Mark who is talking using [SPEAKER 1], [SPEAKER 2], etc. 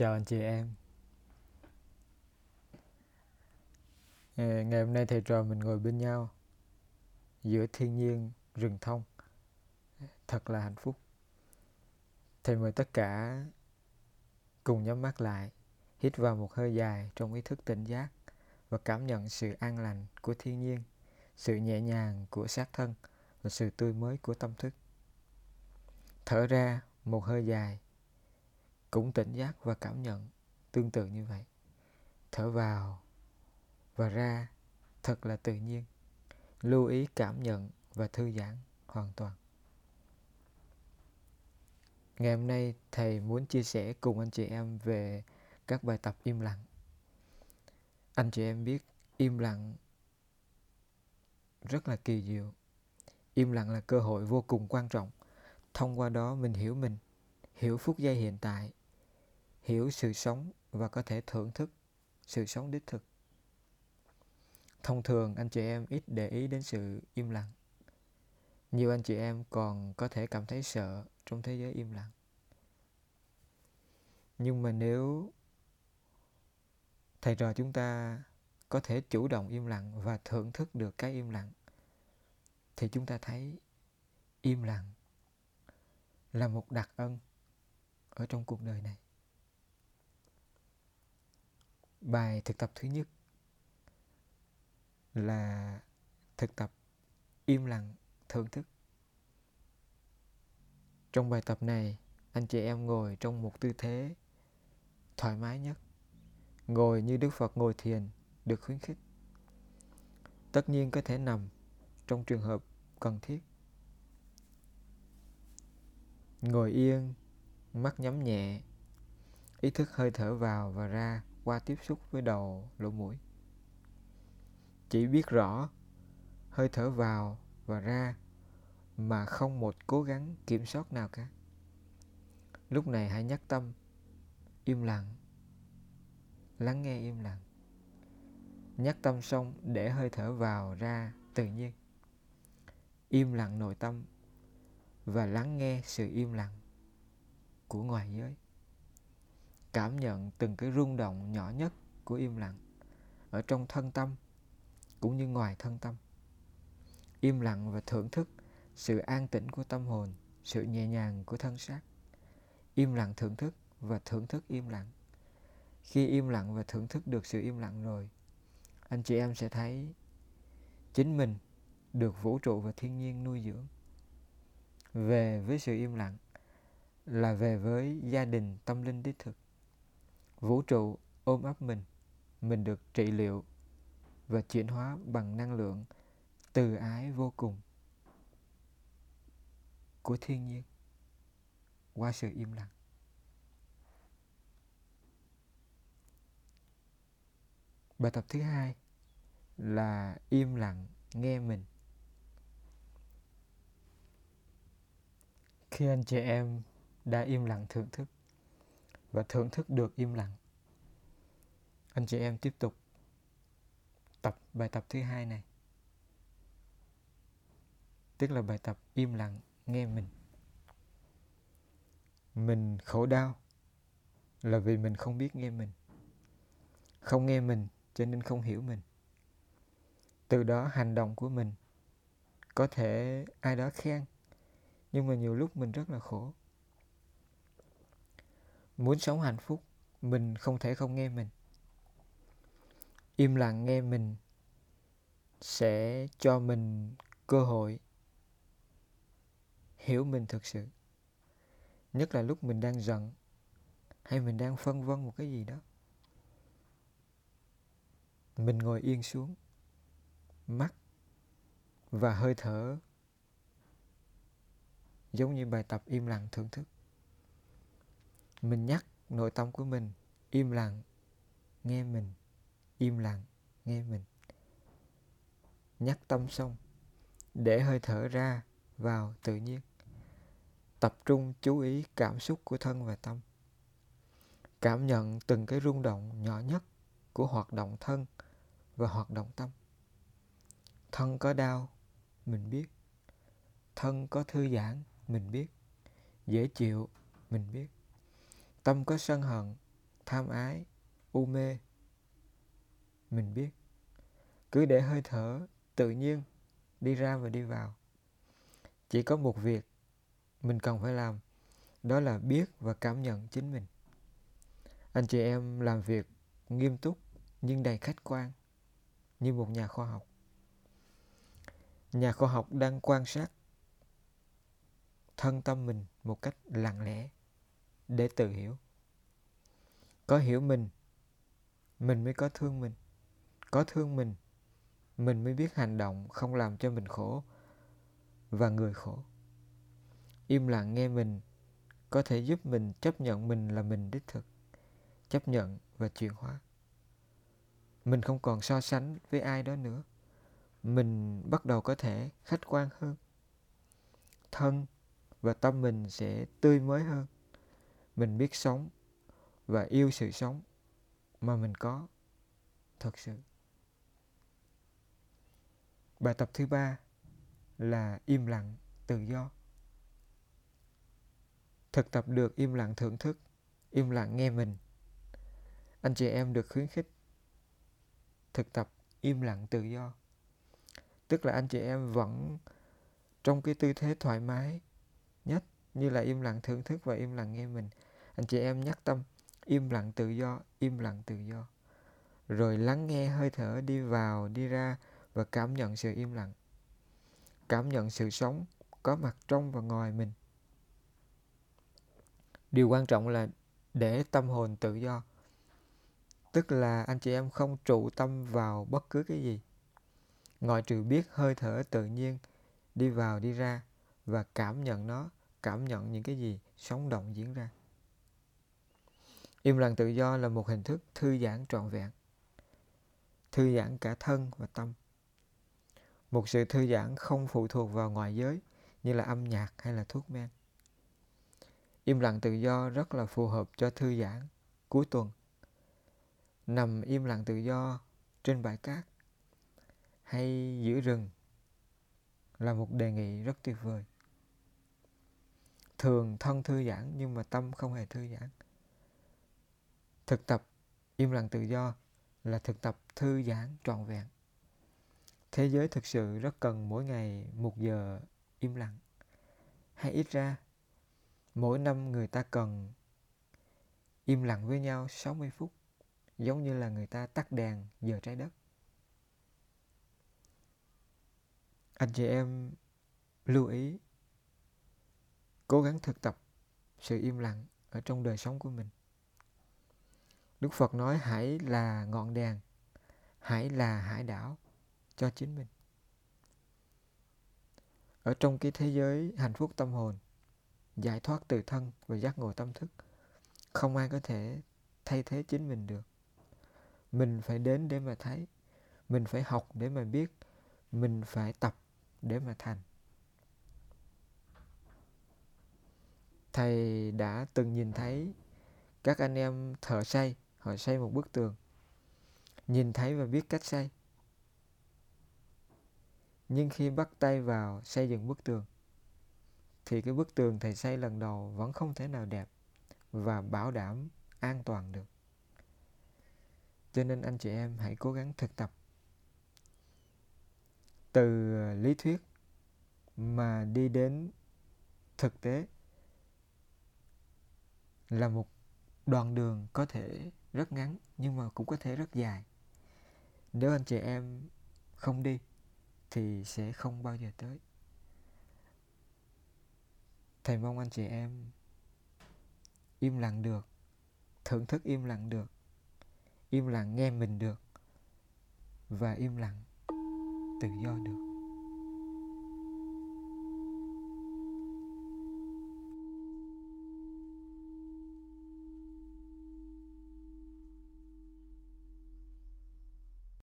[SPEAKER 1] Chào anh chị em. Ờ, ngày hôm nay thầy trò mình ngồi bên nhau giữa thiên nhiên rừng thông. Thật là hạnh phúc. Thầy mời tất cả cùng nhắm mắt lại, hít vào một hơi dài trong ý thức tỉnh giác và cảm nhận sự an lành của thiên nhiên, sự nhẹ nhàng của xác thân và sự tươi mới của tâm thức. Thở ra một hơi dài, cũng tỉnh giác và cảm nhận tương tự như vậy. Thở vào và ra thật là tự nhiên. Lưu ý cảm nhận và thư giãn hoàn toàn. Ngày hôm nay thầy muốn chia sẻ cùng anh chị em về các bài tập im lặng. Anh chị em biết im lặng rất là kỳ diệu. Im lặng là cơ hội vô cùng quan trọng. Thông qua đó mình hiểu mình, hiểu phút giây hiện tại, hiểu sự sống và có thể thưởng thức sự sống đích thực. Thông thường, anh chị em ít để ý đến sự im lặng. Nhiều anh chị em còn có thể cảm thấy sợ trong thế giới im lặng. Nhưng mà nếu thầy trò chúng ta có thể chủ động im lặng và thưởng thức được cái im lặng, thì chúng ta thấy im lặng là một đặc ân ở trong cuộc đời này. Bài thực tập thứ nhất là thực tập im lặng thưởng thức. Trong bài tập này, anh chị em ngồi trong một tư thế thoải mái nhất. Ngồi như Đức Phật ngồi thiền được khuyến khích. Tất nhiên có thể nằm trong trường hợp cần thiết. Ngồi yên, mắt nhắm nhẹ, ý thức hơi thở vào và ra qua tiếp xúc với đầu, lỗ mũi. Chỉ biết rõ hơi thở vào và ra mà không một cố gắng kiểm soát nào cả. Lúc này hãy nhắc tâm im lặng, lắng nghe im lặng. Nhắc tâm xong để hơi thở vào ra tự nhiên. Im lặng nội tâm và lắng nghe sự im lặng của ngoài giới. Cảm nhận từng cái rung động nhỏ nhất của im lặng ở trong thân tâm cũng như ngoài thân tâm. Im lặng và thưởng thức sự an tĩnh của tâm hồn, sự nhẹ nhàng của thân xác. Im lặng thưởng thức và thưởng thức im lặng. Khi im lặng và thưởng thức được sự im lặng rồi, anh chị em sẽ thấy chính mình được vũ trụ và thiên nhiên nuôi dưỡng. Về với sự im lặng là về với gia đình tâm linh đích thực. Vũ trụ ôm ấp mình, mình được trị liệu và chuyển hóa bằng năng lượng từ ái vô cùng của thiên nhiên qua sự im lặng. Bài tập thứ hai là im lặng nghe mình. Khi anh chị em đã im lặng thưởng thức và thưởng thức được im lặng, anh chị em tiếp tục tập bài tập thứ hai này. Tức là bài tập im lặng nghe mình. Mình khổ đau là vì mình không biết nghe mình. Không nghe mình cho nên không hiểu mình. Từ đó hành động của mình có thể ai đó khen nhưng mà nhiều lúc mình rất là khổ. Muốn sống hạnh phúc, mình không thể không nghe mình. Im lặng nghe mình sẽ cho mình cơ hội hiểu mình thực sự. Nhất là lúc mình đang giận hay mình đang phân vân một cái gì đó. Mình ngồi yên xuống, mắt và hơi thở giống như bài tập im lặng thưởng thức. Mình nhắc nội tâm của mình im lặng, nghe mình, im lặng, nghe mình. Nhắc tâm xong, để hơi thở ra vào tự nhiên. Tập trung chú ý cảm xúc của thân và tâm. Cảm nhận từng cái rung động nhỏ nhất của hoạt động thân và hoạt động tâm. Thân có đau, mình biết. Thân có thư giãn, mình biết. Dễ chịu, mình biết. Tâm có sân hận, tham ái u mê. Mình biết. Cứ để hơi thở tự nhiên đi ra và đi vào. Chỉ có một việc mình cần phải làm đó là biết và cảm nhận chính mình. Anh chị em làm việc nghiêm túc nhưng đầy khách quan như một nhà khoa học. Nhà khoa học đang quan sát thân tâm mình một cách lặng lẽ để tự hiểu. Có hiểu mình mình mới có thương mình. Có thương mình mình mới biết hành động không làm cho mình khổ và người khổ. Im lặng nghe mình có thể giúp mình chấp nhận mình là mình đích thực, chấp nhận và chuyển hóa. Mình không còn so sánh với ai đó nữa. Mình bắt đầu có thể khách quan hơn. Thân và tâm mình sẽ tươi mới hơn mình biết sống và yêu sự sống mà mình có, thật sự. Bài tập thứ ba là im lặng, tự do. Thực tập được im lặng thưởng thức, im lặng nghe mình. Anh chị em được khuyến khích thực tập im lặng tự do. Tức là anh chị em vẫn trong cái tư thế thoải mái nhất, như là im lặng thưởng thức và im lặng nghe mình anh chị em nhắc tâm, im lặng tự do, im lặng tự do. Rồi lắng nghe hơi thở đi vào, đi ra và cảm nhận sự im lặng. Cảm nhận sự sống có mặt trong và ngoài mình. Điều quan trọng là để tâm hồn tự do. Tức là anh chị em không trụ tâm vào bất cứ cái gì. Ngoại trừ biết hơi thở tự nhiên, đi vào, đi ra và cảm nhận nó, cảm nhận những cái gì sống động diễn ra im lặng tự do là một hình thức thư giãn trọn vẹn, thư giãn cả thân và tâm. Một sự thư giãn không phụ thuộc vào ngoại giới như là âm nhạc hay là thuốc men. Im lặng tự do rất là phù hợp cho thư giãn cuối tuần. Nằm im lặng tự do trên bãi cát hay giữa rừng là một đề nghị rất tuyệt vời. Thường thân thư giãn nhưng mà tâm không hề thư giãn thực tập im lặng tự do là thực tập thư giãn trọn vẹn. Thế giới thực sự rất cần mỗi ngày một giờ im lặng. Hay ít ra, mỗi năm người ta cần im lặng với nhau 60 phút, giống như là người ta tắt đèn giờ trái đất. Anh chị em lưu ý, cố gắng thực tập sự im lặng ở trong đời sống của mình đức phật nói hãy là ngọn đèn, hãy là hải đảo cho chính mình. Ở trong cái thế giới hạnh phúc tâm hồn, giải thoát từ thân và giác ngộ tâm thức, không ai có thể thay thế chính mình được. Mình phải đến để mà thấy, mình phải học để mà biết, mình phải tập để mà thành. Thầy đã từng nhìn thấy các anh em thợ say họ xây một bức tường. Nhìn thấy và biết cách xây. Nhưng khi bắt tay vào xây dựng bức tường, thì cái bức tường thầy xây lần đầu vẫn không thể nào đẹp và bảo đảm an toàn được. Cho nên anh chị em hãy cố gắng thực tập. Từ ờ, lý thuyết mà đi đến thực tế là một đoạn đường có thể rất ngắn nhưng mà cũng có thể rất dài. Nếu anh chị em không đi thì sẽ không bao giờ tới. Thầy mong anh chị em im lặng được, thưởng thức im lặng được, im lặng nghe mình được và im lặng tự do được.